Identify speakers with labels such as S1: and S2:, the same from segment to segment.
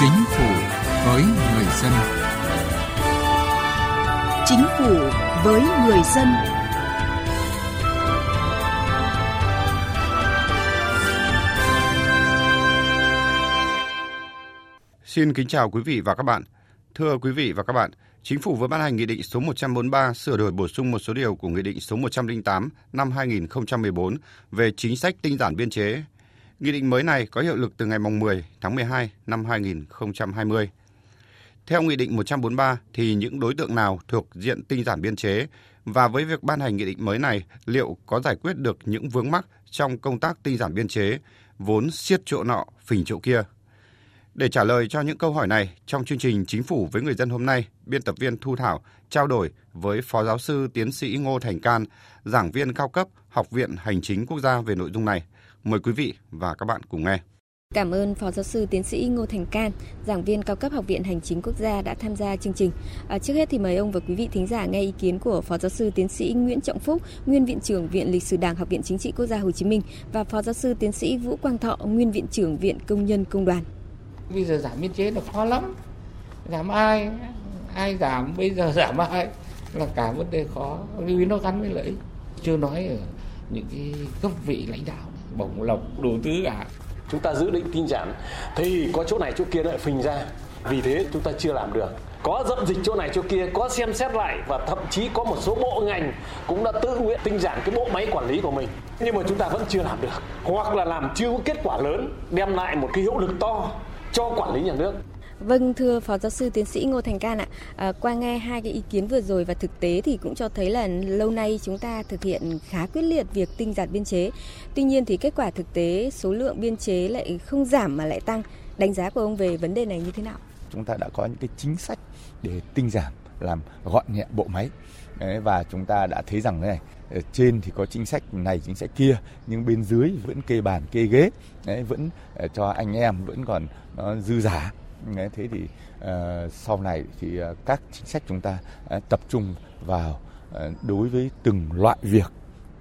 S1: Chính phủ với người dân.
S2: Chính phủ với người dân.
S3: Xin kính chào quý vị và các bạn. Thưa quý vị và các bạn, Chính phủ vừa ban hành Nghị định số 143 sửa đổi bổ sung một số điều của Nghị định số 108 năm 2014 về chính sách tinh giản biên chế. Nghị định mới này có hiệu lực từ ngày 10 tháng 12 năm 2020. Theo Nghị định 143 thì những đối tượng nào thuộc diện tinh giản biên chế và với việc ban hành nghị định mới này liệu có giải quyết được những vướng mắc trong công tác tinh giản biên chế, vốn siết chỗ nọ, phình chỗ kia để trả lời cho những câu hỏi này, trong chương trình Chính phủ với người dân hôm nay, biên tập viên Thu Thảo trao đổi với Phó Giáo sư Tiến sĩ Ngô Thành Can, giảng viên cao cấp Học viện Hành chính Quốc gia về nội dung này. Mời quý vị và các bạn cùng nghe.
S4: Cảm ơn Phó Giáo sư Tiến sĩ Ngô Thành Can, giảng viên cao cấp Học viện Hành chính Quốc gia đã tham gia chương trình. À, trước hết thì mời ông và quý vị thính giả nghe ý kiến của Phó Giáo sư Tiến sĩ Nguyễn Trọng Phúc, Nguyên Viện trưởng Viện Lịch sử Đảng Học viện Chính trị Quốc gia Hồ Chí Minh và Phó Giáo sư Tiến sĩ Vũ Quang Thọ, Nguyên Viện trưởng Viện Công nhân Công đoàn.
S5: Bây giờ giảm biên chế là khó lắm. Giảm ai ai giảm bây giờ giảm ai là cả vấn đề khó. Vì nó gắn với lợi ích. Chưa nói ở những cái cấp vị lãnh đạo bổng lộc, đủ thứ cả.
S6: Chúng ta giữ định tinh giản thì có chỗ này chỗ kia lại phình ra. Vì thế chúng ta chưa làm được. Có dậm dịch chỗ này chỗ kia, có xem xét lại và thậm chí có một số bộ ngành cũng đã tự nguyện tinh giản cái bộ máy quản lý của mình. Nhưng mà chúng ta vẫn chưa làm được. Hoặc là làm chưa có kết quả lớn, đem lại một cái hiệu lực to cho quản lý nhà nước.
S4: Vâng, thưa Phó Giáo sư Tiến sĩ Ngô Thành Can ạ, à, qua nghe hai cái ý kiến vừa rồi và thực tế thì cũng cho thấy là lâu nay chúng ta thực hiện khá quyết liệt việc tinh giản biên chế. Tuy nhiên thì kết quả thực tế số lượng biên chế lại không giảm mà lại tăng. Đánh giá của ông về vấn đề này như thế nào?
S7: Chúng ta đã có những cái chính sách để tinh giảm, làm gọn nhẹ bộ máy. Đấy, và chúng ta đã thấy rằng này ờ, trên thì có chính sách này chính sách kia nhưng bên dưới vẫn kê bàn kê ghế đấy, vẫn ờ, cho anh em vẫn còn nó dư giả thế thì uh, sau này thì uh, các chính sách chúng ta uh, tập trung vào uh, đối với từng loại việc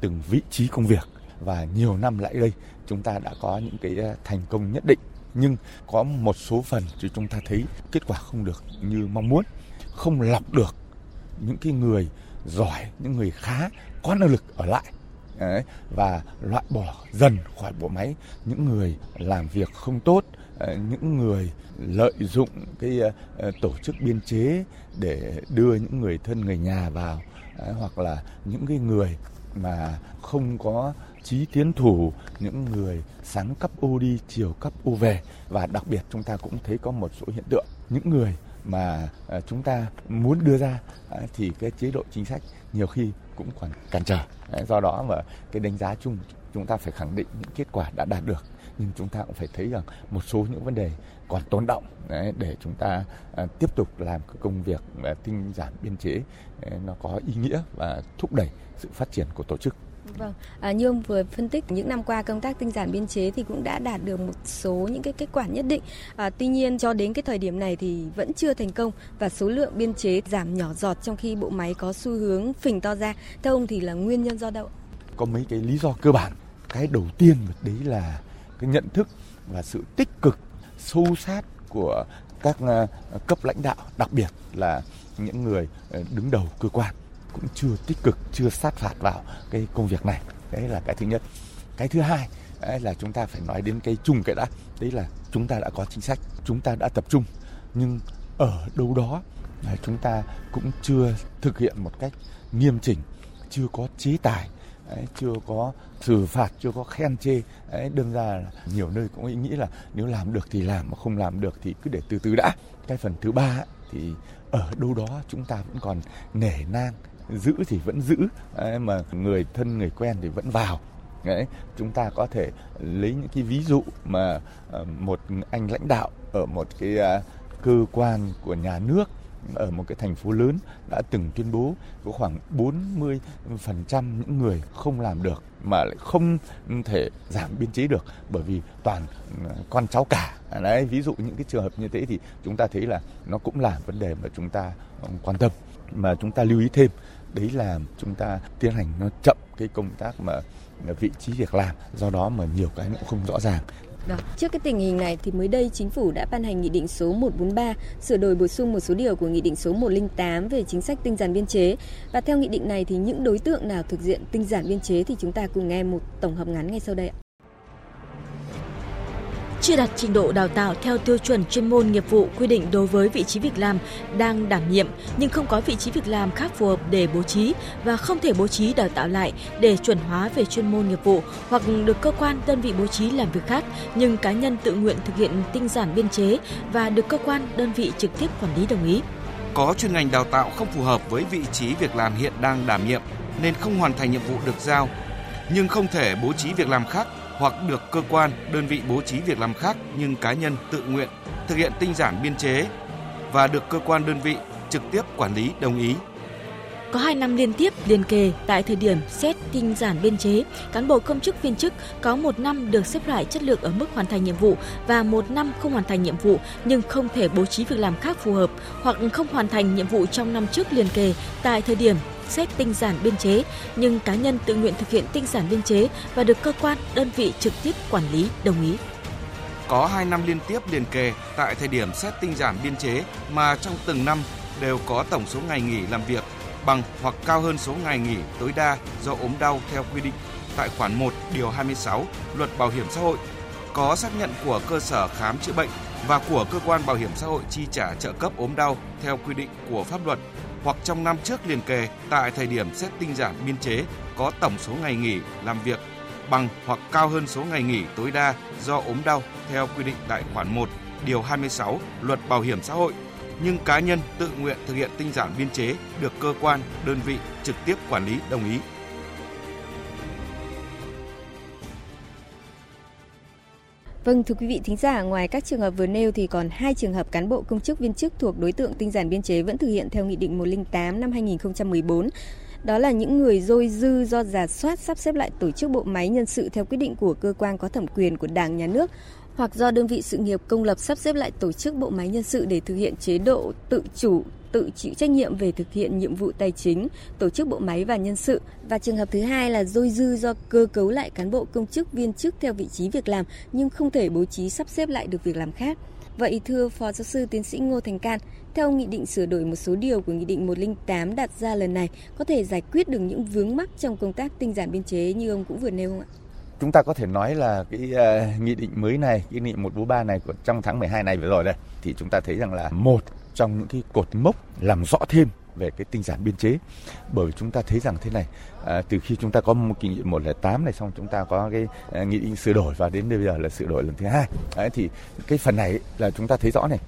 S7: từng vị trí công việc. Và nhiều năm lại đây chúng ta đã có những cái thành công nhất định. Nhưng có một số phần thì chúng ta thấy kết quả không được như mong muốn không lọc được những cái người giỏi những người khá có năng lực ở lại. Đấy, và loại bỏ dần khỏi bộ máy những người làm việc không tốt Ờ, những người lợi dụng cái ờ, ờ, tổ chức biên chế để đưa những người thân người nhà vào hoặc là những cái người mà không có trí tiến thủ, những người sáng cấp ô đi, chiều cấp ô về. Và đặc biệt chúng ta cũng thấy có một số hiện tượng. Những người mà chúng ta muốn đưa ra thì cái chế độ chính sách nhiều khi cũng còn cản trở. Do đó mà cái đánh giá chung, chúng ta phải khẳng định những kết quả đã đạt được nhưng chúng ta cũng phải thấy rằng một số những vấn đề còn tồn động để chúng ta à, tiếp tục làm cái công việc tinh giản biên chế nó có ý nghĩa và thúc đẩy sự phát triển của tổ chức.
S4: Vâng, à, như ông vừa phân tích những năm qua công tác tinh giản biên chế thì cũng đã đạt được một số những cái kết quả nhất định. À, tuy nhiên cho đến cái thời điểm này thì vẫn chưa thành công và số lượng biên chế giảm nhỏ giọt trong khi bộ máy có xu hướng phình to ra. Theo ông thì là nguyên nhân do đâu?
S7: Có mấy cái lý do cơ bản. Cái đầu tiên đấy là cái nhận thức và sự tích cực sâu sát của các à, cấp lãnh đạo, đặc biệt là những người ờ, đứng đầu cơ quan cũng chưa tích cực chưa sát phạt vào cái công việc này. Đấy là cái thứ nhất. Cái thứ hai đấy là chúng ta phải nói đến cái chung cái đã. Đấy là chúng ta đã có chính sách chúng ta đã tập trung nhưng ở đâu đó chúng ta cũng chưa thực hiện một cách nghiêm chỉnh chưa có chế tài ấy, chưa có xử phạt chưa có khen chê. Ấy, đâm ra là nhiều nơi cũng nghĩ là nếu làm được thì làm mà không làm được thì cứ để từ từ đã. Cái phần thứ ba thì ở đâu đó chúng ta vẫn còn nể nang giữ thì vẫn giữ. Ấy, mà người thân người quen thì vẫn vào. Đấy chúng ta có thể lấy những cái ví dụ mà ờ, một anh lãnh đạo ở một cái à, cơ quan của nhà nước ở một cái thành phố lớn đã từng tuyên bố có khoảng 40% những người không làm được mà lại không thể giảm biên chế được bởi vì toàn ừ, con cháu cả. Đấy, ví dụ những cái trường hợp như thế thì chúng ta thấy là nó cũng là vấn đề mà chúng ta ừ, quan tâm. Mà chúng ta lưu ý thêm, đấy là chúng ta tiến hành nó chậm cái công tác mà ừ, vị trí việc làm. Do đó mà nhiều cái nó cũng không rõ ràng.
S4: Trước cái tình hình này thì mới đây chính phủ đã ban hành nghị định số 143 sửa đổi bổ sung một số điều của nghị định số 108 về chính sách tinh giản biên chế. Và theo nghị định này thì những đối tượng nào thực hiện tinh giản biên chế thì chúng ta cùng nghe một tổng hợp ngắn ngay sau đây ạ
S8: chưa đạt trình độ đào tạo theo tiêu chuẩn chuyên môn nghiệp vụ quy định đối với vị trí việc làm đang đảm nhiệm, nhưng không có vị trí việc làm khác phù hợp để bố trí và không thể bố trí đào tạo lại để chuẩn hóa về chuyên môn nghiệp vụ hoặc được cơ quan đơn vị bố trí làm việc khác, nhưng cá nhân tự nguyện thực hiện tinh giản biên chế và được cơ quan đơn vị trực tiếp quản lý đồng ý.
S9: Có chuyên ngành đào tạo không phù hợp với vị trí việc làm hiện đang đảm nhiệm nên không hoàn thành nhiệm vụ được giao, nhưng không thể bố trí việc làm khác hoặc được cơ quan, đơn vị bố trí việc làm khác nhưng cá nhân tự nguyện thực hiện tinh giản biên chế và được cơ quan đơn vị trực tiếp quản lý đồng ý.
S8: Có 2 năm liên tiếp liền kề tại thời điểm xét tinh giản biên chế, cán bộ công chức viên chức có một năm được xếp loại chất lượng ở mức hoàn thành nhiệm vụ và một năm không hoàn thành nhiệm vụ nhưng không thể bố trí việc làm khác phù hợp hoặc không hoàn thành nhiệm vụ trong năm trước liền kề tại thời điểm xét tinh giản biên chế, nhưng cá nhân tự nguyện thực hiện tinh giản biên chế và được cơ quan, đơn vị trực tiếp quản lý đồng ý.
S9: Có 2 năm liên tiếp liền kề tại thời điểm xét tinh giản biên chế mà trong từng năm đều có tổng số ngày nghỉ làm việc bằng hoặc cao hơn số ngày nghỉ tối đa do ốm đau theo quy định tại khoản 1 điều 26 Luật Bảo hiểm xã hội có xác nhận của cơ sở khám chữa bệnh và của cơ quan bảo hiểm xã hội chi trả trợ cấp ốm đau theo quy định của pháp luật hoặc trong năm trước liền kề tại thời điểm xét tinh giản biên chế có tổng số ngày nghỉ làm việc bằng hoặc cao hơn số ngày nghỉ tối đa do ốm đau theo quy định tại khoản 1 điều 26 Luật Bảo hiểm xã hội nhưng cá nhân tự nguyện thực hiện tinh giản biên chế được cơ quan, đơn vị trực tiếp quản lý đồng ý.
S4: Vâng, thưa quý vị thính giả, ngoài các trường hợp vừa nêu thì còn hai trường hợp cán bộ công chức viên chức thuộc đối tượng tinh giản biên chế vẫn thực hiện theo Nghị định 108 năm 2014. Đó là những người dôi dư do giả soát sắp xếp lại tổ chức bộ máy nhân sự theo quyết định của cơ quan có thẩm quyền của Đảng, Nhà nước hoặc do đơn vị sự nghiệp công lập sắp xếp lại tổ chức bộ máy nhân sự để thực hiện chế độ tự chủ tự chịu trách nhiệm về thực hiện nhiệm vụ tài chính, tổ chức bộ máy và nhân sự. Và trường hợp thứ hai là dôi dư do cơ cấu lại cán bộ công chức viên chức theo vị trí việc làm nhưng không thể bố trí sắp xếp lại được việc làm khác. Vậy thưa Phó Giáo sư Tiến sĩ Ngô Thành Can, theo nghị định sửa đổi một số điều của Nghị định 108 đặt ra lần này có thể giải quyết được những vướng mắc trong công tác tinh giản biên chế như ông cũng vừa nêu không ạ?
S7: Chúng ta có thể nói là cái uh, nghị định mới này, cái nghị định 143 này của trong tháng 12 này vừa rồi đây thì chúng ta thấy rằng là một trong những cái cột mốc làm rõ thêm về cái tinh giản biên chế. Bởi vì chúng ta thấy rằng thế này à, từ khi chúng ta có một kinh nghiệm 108 này xong chúng ta có cái à, nghị định sửa đổi và đến bây giờ là sửa đổi lần thứ hai. Đấy, thì cái phần này là chúng ta thấy rõ này.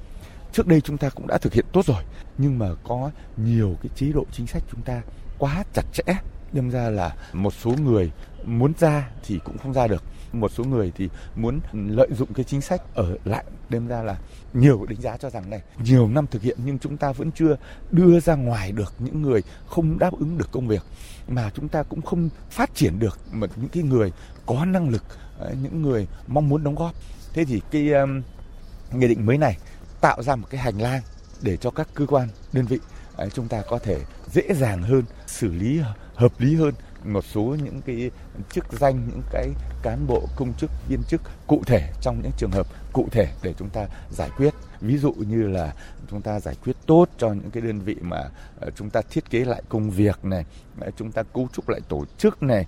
S7: Trước đây chúng ta cũng đã thực hiện tốt rồi nhưng mà có nhiều cái chế độ chính sách chúng ta quá chặt chẽ đâm ra là một số người muốn ra thì cũng không ra được. Một số người thì muốn lợi dụng cái chính sách ở lại Đem ra là nhiều đánh giá cho rằng này nhiều năm thực hiện nhưng chúng ta vẫn chưa đưa ra ngoài được những người không đáp ứng được công việc mà chúng ta cũng không phát triển được mà những cái người có năng lực ờ, những người mong muốn đóng góp. Thế thì cái um, nghị định mới này tạo ra một cái hành lang để cho các cơ quan đơn vị ờ, chúng ta có thể dễ dàng hơn xử lý hợp lý hơn một số những cái chức danh, những cái cán bộ, công chức, viên chức cụ thể trong những trường hợp cụ thể để chúng ta giải quyết. Ví dụ như là chúng ta giải quyết tốt cho những cái đơn vị mà ờ, chúng ta thiết kế lại công việc này ờ, chúng ta cấu trúc lại tổ chức này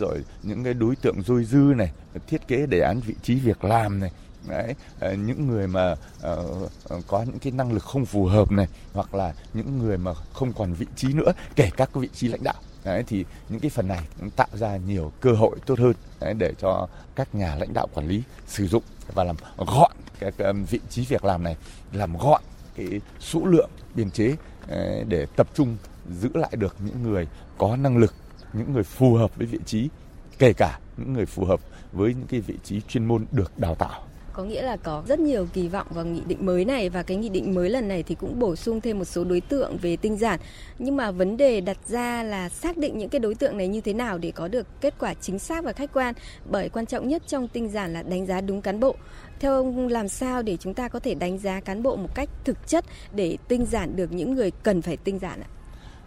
S7: rồi những cái đối tượng dôi dư này, thiết kế đề án vị trí việc làm này Đấy, ờ, những người mà uh, có những cái năng lực không phù hợp này hoặc là những người mà không còn vị trí nữa kể các vị trí lãnh đạo. Đấy, thì những cái phần này cũng tạo ra nhiều cơ hội tốt hơn đấy, để cho các nhà lãnh đạo quản lý sử dụng và làm gọn các vị trí việc làm này làm gọn cái số lượng biên chế để tập trung giữ lại được những người có năng lực những người phù hợp với vị trí kể cả những người phù hợp với những cái vị trí chuyên môn được đào tạo
S4: có nghĩa là có rất nhiều kỳ vọng vào nghị định mới này và cái nghị định mới lần này thì cũng bổ sung thêm một số đối tượng về tinh giản. Nhưng mà vấn đề đặt ra là xác định những cái đối tượng này như thế nào để có được kết quả chính xác và khách quan, bởi quan trọng nhất trong tinh giản là đánh giá đúng cán bộ. Theo ông, làm sao để chúng ta có thể đánh giá cán bộ một cách thực chất để tinh giản được những người cần phải tinh giản ạ?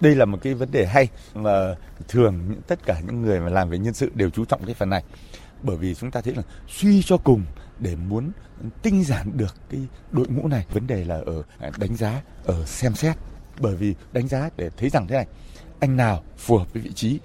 S7: Đây là một cái vấn đề hay mà thường tất cả những người mà làm về nhân sự đều chú trọng cái phần này. Bởi vì chúng ta thấy là suy cho cùng để muốn tinh giản được cái đội ngũ này. Vấn đề là ở à, đánh giá ở xem xét. Bởi vì đánh giá để thấy rằng thế này anh nào phù hợp với vị trí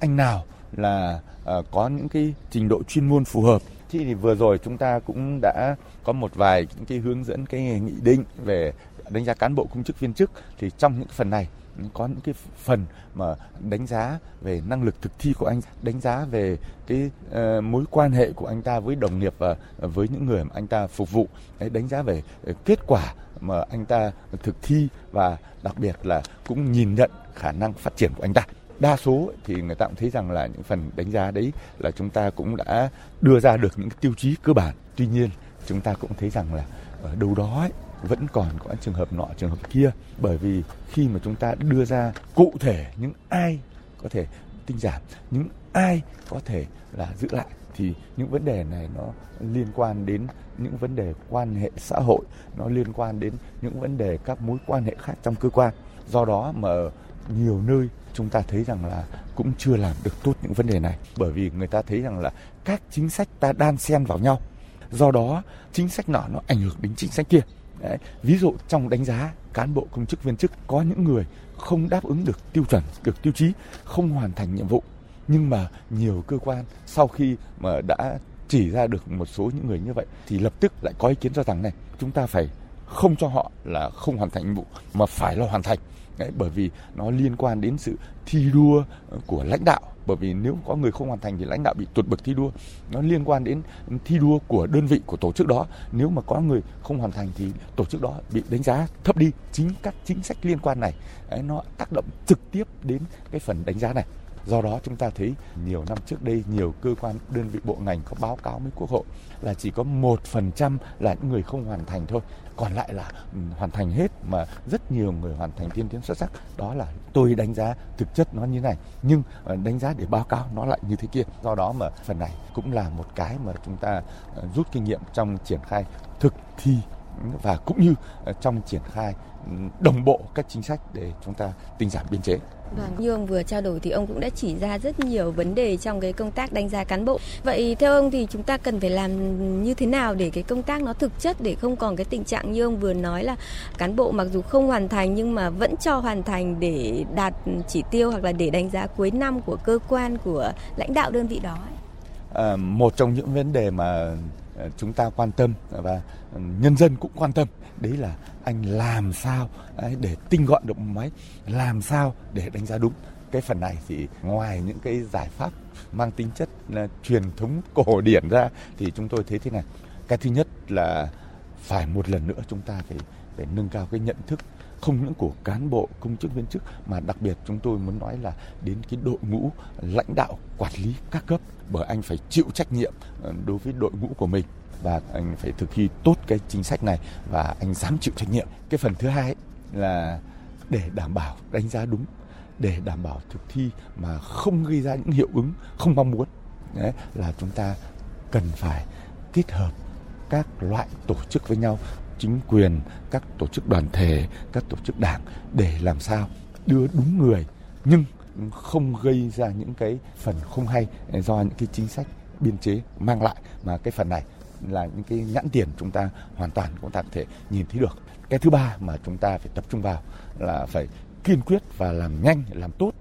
S7: anh nào là uh, có những cái trình độ chuyên môn phù hợp. Thì vừa rồi chúng ta cũng đã có một vài những cái hướng dẫn cái nghị định về đánh giá cán bộ công chức viên chức. Thì trong những phần này có những cái phần mà đánh giá về năng lực thực thi của anh đánh giá về cái uh, mối quan hệ của anh ta với đồng nghiệp và với những người mà anh ta phục vụ. Đánh giá về ờ, kết quả mà anh ta thực thi và đặc biệt là cũng nhìn nhận khả năng phát triển của anh ta. Đa số thì người ta cũng thấy rằng là những phần đánh giá đấy là chúng ta cũng đã đưa ra được những tiêu chí cơ bản. Tuy nhiên chúng ta cũng thấy rằng là ở đâu đó ấy, vẫn còn có trường hợp nọ, trường hợp kia. Bởi vì khi mà chúng ta đưa ra cụ thể những ai có thể, tinh giảm những ai có thể là giữ lại, thì những vấn đề này nó liên quan đến những vấn đề quan hệ xã hội, nó liên quan đến những vấn đề các mối quan hệ khác trong cơ quan. Do đó mà nhiều nơi chúng ta thấy rằng là cũng chưa làm được tốt những vấn đề này. Bởi vì người ta thấy rằng là các chính sách ta đan xen vào nhau. Do đó, chính sách nọ nó ảnh hưởng đến chính sách kia. Đấy. ví dụ trong đánh giá, cán bộ, công chức, viên chức, có những người không đáp ứng được tiêu chuẩn, được tiêu chí, không hoàn thành nhiệm vụ nhưng mà nhiều cơ quan sau khi mà đã chỉ ra được một số những người như vậy thì lập tức lại có ý kiến cho rằng này, chúng ta phải không cho họ là không hoàn thành nhiệm vụ mà phải là hoàn thành Đấy, bởi vì nó liên quan đến sự thi đua ờ, của lãnh đạo. Bởi vì nếu có người không hoàn thành thì lãnh đạo bị tụt bậc thi đua. Nó liên quan đến thi đua của đơn vị của tổ chức đó. Nếu mà có người không hoàn thành thì tổ chức đó bị đánh giá thấp đi. Chính các chính sách liên quan này ấy, nó tác động trực tiếp đến cái phần đánh giá này do đó chúng ta thấy nhiều năm trước đây, nhiều cơ quan, đơn vị bộ ngành có báo cáo với quốc hội là chỉ có một phần trăm là những người không hoàn thành thôi. Còn lại là ừ, hoàn thành hết mà rất nhiều người hoàn thành tiên tiến xuất sắc. Đó là tôi đánh giá thực chất nó như này. Nhưng ờ, đánh giá để báo cáo nó lại như thế kia. Do đó mà phần này cũng là một cái mà chúng ta ờ, rút kinh nghiệm trong triển khai thực thi và cũng như ờ, trong triển khai ừ, đồng bộ các chính sách để chúng ta tinh giảm biên chế.
S4: Vâng, như ông vừa trao đổi thì ông cũng đã chỉ ra rất nhiều vấn đề trong cái công tác đánh giá cán bộ. Vậy theo ông thì chúng ta cần phải làm như thế nào để cái công tác nó thực chất để không còn cái tình trạng như ông vừa nói là cán bộ mặc dù không hoàn thành nhưng mà vẫn cho hoàn thành để đạt chỉ tiêu hoặc là để đánh giá cuối năm của cơ quan của lãnh đạo đơn vị đó.
S7: À, một trong những vấn đề mà Ờ, chúng ta quan tâm và nhân dân cũng quan tâm. Đấy là anh làm sao để tinh gọn được máy, làm sao để đánh giá đúng. Cái phần này thì ngoài những cái giải pháp mang tính chất là truyền thống cổ điển ra, thì chúng tôi thấy thế này. Cái thứ nhất là phải một lần nữa chúng ta phải phải nâng cao cái nhận thức không những của cán bộ công chức viên chức mà đặc biệt chúng tôi muốn nói là đến cái đội ngũ lãnh đạo quản lý các cấp bởi anh phải chịu trách nhiệm ờ, đối với đội ngũ của mình và anh phải thực thi tốt cái chính sách này và anh dám chịu trách nhiệm. Cái phần thứ hai là để đảm bảo đánh giá đúng, để đảm bảo thực thi mà không gây ra những hiệu ứng không mong muốn. Đấy là chúng ta cần phải kết hợp các loại tổ chức với nhau chính quyền các tổ chức đoàn thể các tổ chức đảng để làm sao đưa đúng người nhưng không gây ra những cái phần không hay eh, do những cái chính sách biên chế mang lại mà cái phần này là những cái nhãn tiền chúng ta hoàn toàn cũng ta có thể nhìn thấy được. Cái thứ ba mà chúng ta phải tập trung vào là phải kiên quyết và làm nhanh, làm tốt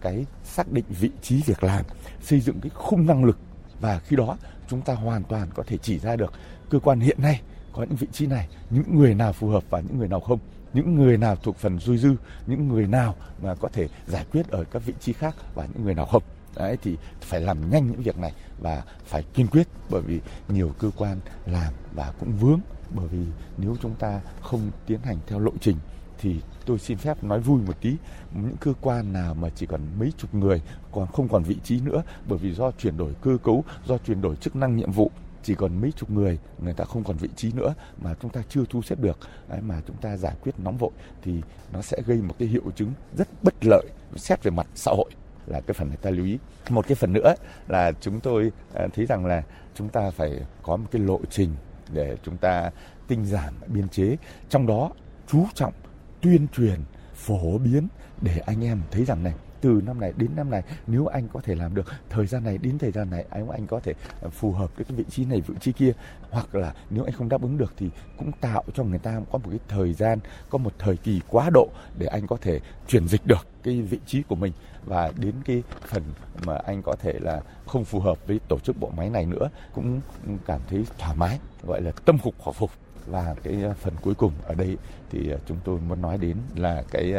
S7: cái xác định vị trí việc làm, xây dựng cái khung năng lực và khi đó chúng ta hoàn toàn có thể chỉ ra được cơ quan hiện nay có những vị trí này, những người nào phù hợp và những người nào không, những người nào thuộc phần dôi dư, những người nào mà có thể giải quyết ở các vị trí khác và những người nào không. Đấy thì phải làm nhanh những việc này và phải kiên quyết bởi vì nhiều cơ quan làm và cũng vướng. Bởi vì nếu chúng ta không tiến hành theo lộ trình thì tôi xin phép nói vui một tí. Những cơ quan nào mà chỉ còn mấy chục người còn không còn vị trí nữa bởi vì do chuyển đổi cơ cấu do chuyển đổi chức năng nhiệm vụ chỉ còn mấy chục người người ta không còn vị trí nữa mà chúng ta chưa thu xếp được. Đấy, mà chúng ta giải quyết nóng vội thì nó sẽ gây một cái hiệu chứng rất bất lợi xét về mặt xã hội. Là cái phần người ta lưu ý. Một cái phần nữa là chúng tôi à, thấy rằng là chúng ta phải có một cái lộ trình để chúng ta tinh giảm biên chế. Trong đó chú trọng tuyên truyền phổ biến để anh em thấy rằng này từ năm này đến năm này, nếu anh có thể làm được, thời gian này đến thời gian này, anh anh có thể ờ, phù hợp với cái vị trí này, vị trí kia. Hoặc là nếu anh không đáp ứng được thì cũng tạo cho người ta có một cái thời gian, có một thời kỳ quá độ để anh có thể chuyển dịch được cái vị trí của mình. Và đến cái phần mà anh có thể là không phù hợp với tổ chức bộ máy này nữa, cũng cảm thấy thoải mái, gọi là tâm phục khẩu phục. Và cái ờ, phần cuối cùng ở đây thì ờ, chúng tôi muốn nói đến là cái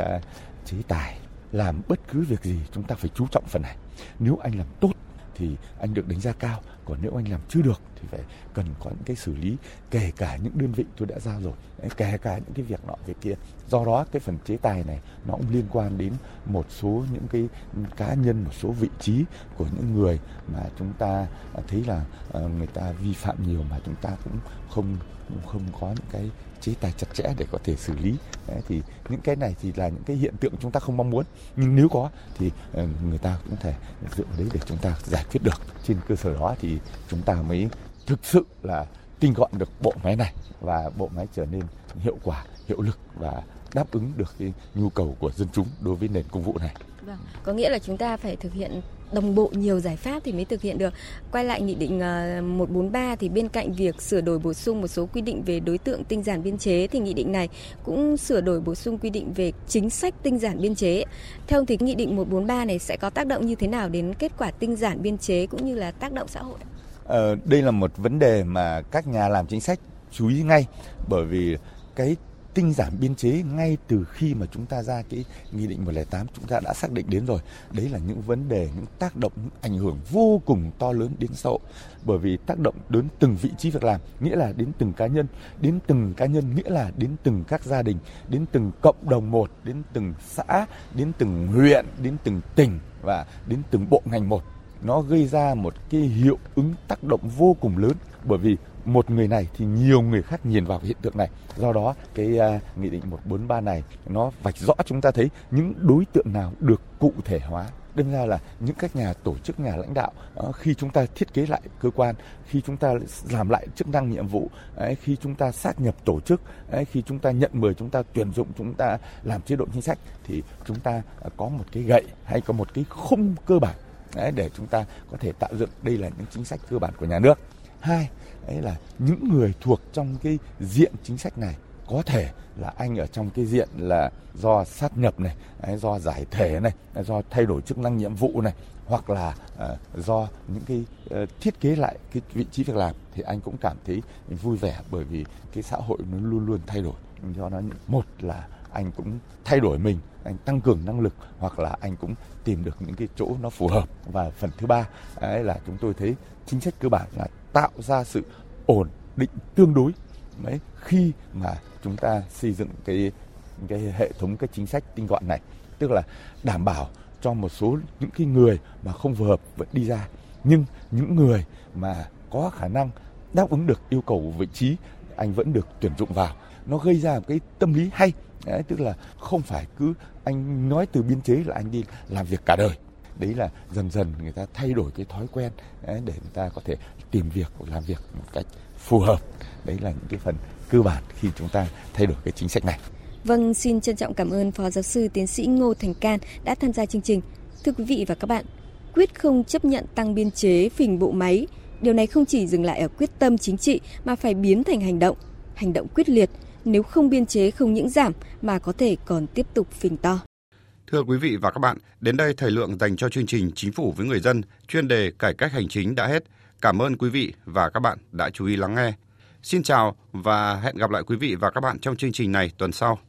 S7: chế tài làm bất cứ việc gì, chúng ta phải chú trọng phần này. Nếu anh làm tốt thì anh được đánh giá cao còn nếu anh làm chưa được thì phải cần có những cái xử lý kể cả những đơn vị tôi đã giao rồi. Kể cả những cái việc nọ việc kia. Do đó cái phần chế tài này nó cũng liên quan đến một số những cái cá nhân một số vị trí của những người mà chúng ta à, thấy là à, người ta vi phạm nhiều mà chúng ta cũng không không có những cái chế tài chặt chẽ để có thể xử lý. Đấy, thì những cái này thì là những cái hiện tượng chúng ta không mong muốn. Nhưng nếu có thì ờ, người ta cũng thể dựa vào đấy để chúng ta giải quyết được. Trên cơ sở đó thì chúng ta mới thực sự là tinh gọn được bộ máy này và bộ máy trở nên hiệu quả hiệu lực và đáp ứng được cái nhu cầu của dân chúng đối với nền công vụ này.
S4: Vâng, có nghĩa là chúng ta phải thực hiện đồng bộ nhiều giải pháp thì mới thực hiện được. Quay lại nghị định ờ, 143 thì bên cạnh việc sửa đổi bổ sung một số quy định về đối tượng tinh giản biên chế thì nghị định này cũng sửa đổi bổ sung quy định về chính sách tinh giản biên chế. Theo ông thì nghị định 143 này sẽ có tác động như thế nào đến kết quả tinh giản biên chế cũng như là tác động xã hội?
S7: Ờ, đây là một vấn đề mà các nhà làm chính sách chú ý ngay bởi vì cái tinh giảm biên chế ngay từ khi mà chúng ta ra cái nghị định 108 chúng ta đã xác định đến rồi. Đấy là những vấn đề, những tác động, những ảnh hưởng vô cùng to lớn đến xã hội. Bởi vì tác động đến từng vị trí việc làm, nghĩa là đến từng cá nhân, đến từng cá nhân nghĩa là đến từng các gia đình, đến từng cộng đồng một, đến từng xã, đến từng huyện, đến từng tỉnh và đến từng bộ ngành một nó gây ra một cái hiệu ứng tác động vô cùng lớn bởi vì một người này thì nhiều người khác nhìn vào hiện tượng này. Do đó cái uh, nghị định 143 này nó vạch rõ chúng ta thấy những đối tượng nào được cụ thể hóa. Đâm ra là những các nhà tổ chức nhà lãnh đạo ờ, khi chúng ta thiết kế lại cơ quan khi chúng ta làm lại chức năng nhiệm vụ khi chúng ta sát nhập tổ chức khi chúng ta nhận mời chúng ta tuyển dụng chúng ta làm chế độ chính sách thì chúng ta à, có một cái gậy hay có một cái khung cơ bản để chúng ta có thể tạo dựng. Đây là những chính sách cơ bản của nhà nước hai ấy là những người thuộc trong cái diện chính sách này có thể là anh ở trong cái diện là do sát nhập này, do giải thể này, do thay đổi chức năng nhiệm vụ này, hoặc là uh, do những cái uh, thiết kế lại cái vị trí việc làm thì anh cũng cảm thấy vui vẻ bởi vì cái xã hội nó luôn luôn thay đổi. Do nó một là anh cũng thay đổi mình, anh tăng cường năng lực hoặc là anh cũng tìm được những cái chỗ nó phù hợp. Và phần thứ ba ấy là chúng tôi thấy chính sách cơ bản là tạo ra sự ổn định tương đối. Đấy khi mà chúng ta xây dựng cái cái hệ thống cái chính sách tinh gọn này tức là đảm bảo cho một số những cái người mà không phù hợp vẫn đi ra nhưng những người mà có khả năng đáp ứng được yêu cầu của vị trí anh vẫn được tuyển dụng vào nó gây ra một cái tâm lý hay. Đấy, tức là không phải cứ anh nói từ biên chế là anh đi làm việc cả đời đấy là dần dần người ta thay đổi cái thói quen để người ta có thể tìm việc làm việc một cách phù hợp đấy là những cái phần cơ bản khi chúng ta thay đổi cái chính sách này
S4: Vâng, xin trân trọng cảm ơn Phó Giáo sư Tiến sĩ Ngô Thành Can đã tham gia chương trình. Thưa quý vị và các bạn, quyết không chấp nhận tăng biên chế phình bộ máy. Điều này không chỉ dừng lại ở quyết tâm chính trị mà phải biến thành hành động, hành động quyết liệt. Nếu không biên chế không những giảm mà có thể còn tiếp tục phình to.
S3: Thưa quý vị và các bạn, đến đây thời lượng dành cho chương trình Chính phủ với người dân chuyên đề cải cách hành chính đã hết. Cảm ơn quý vị và các bạn đã chú ý lắng nghe. Xin chào và hẹn gặp lại quý vị và các bạn trong chương trình này tuần sau.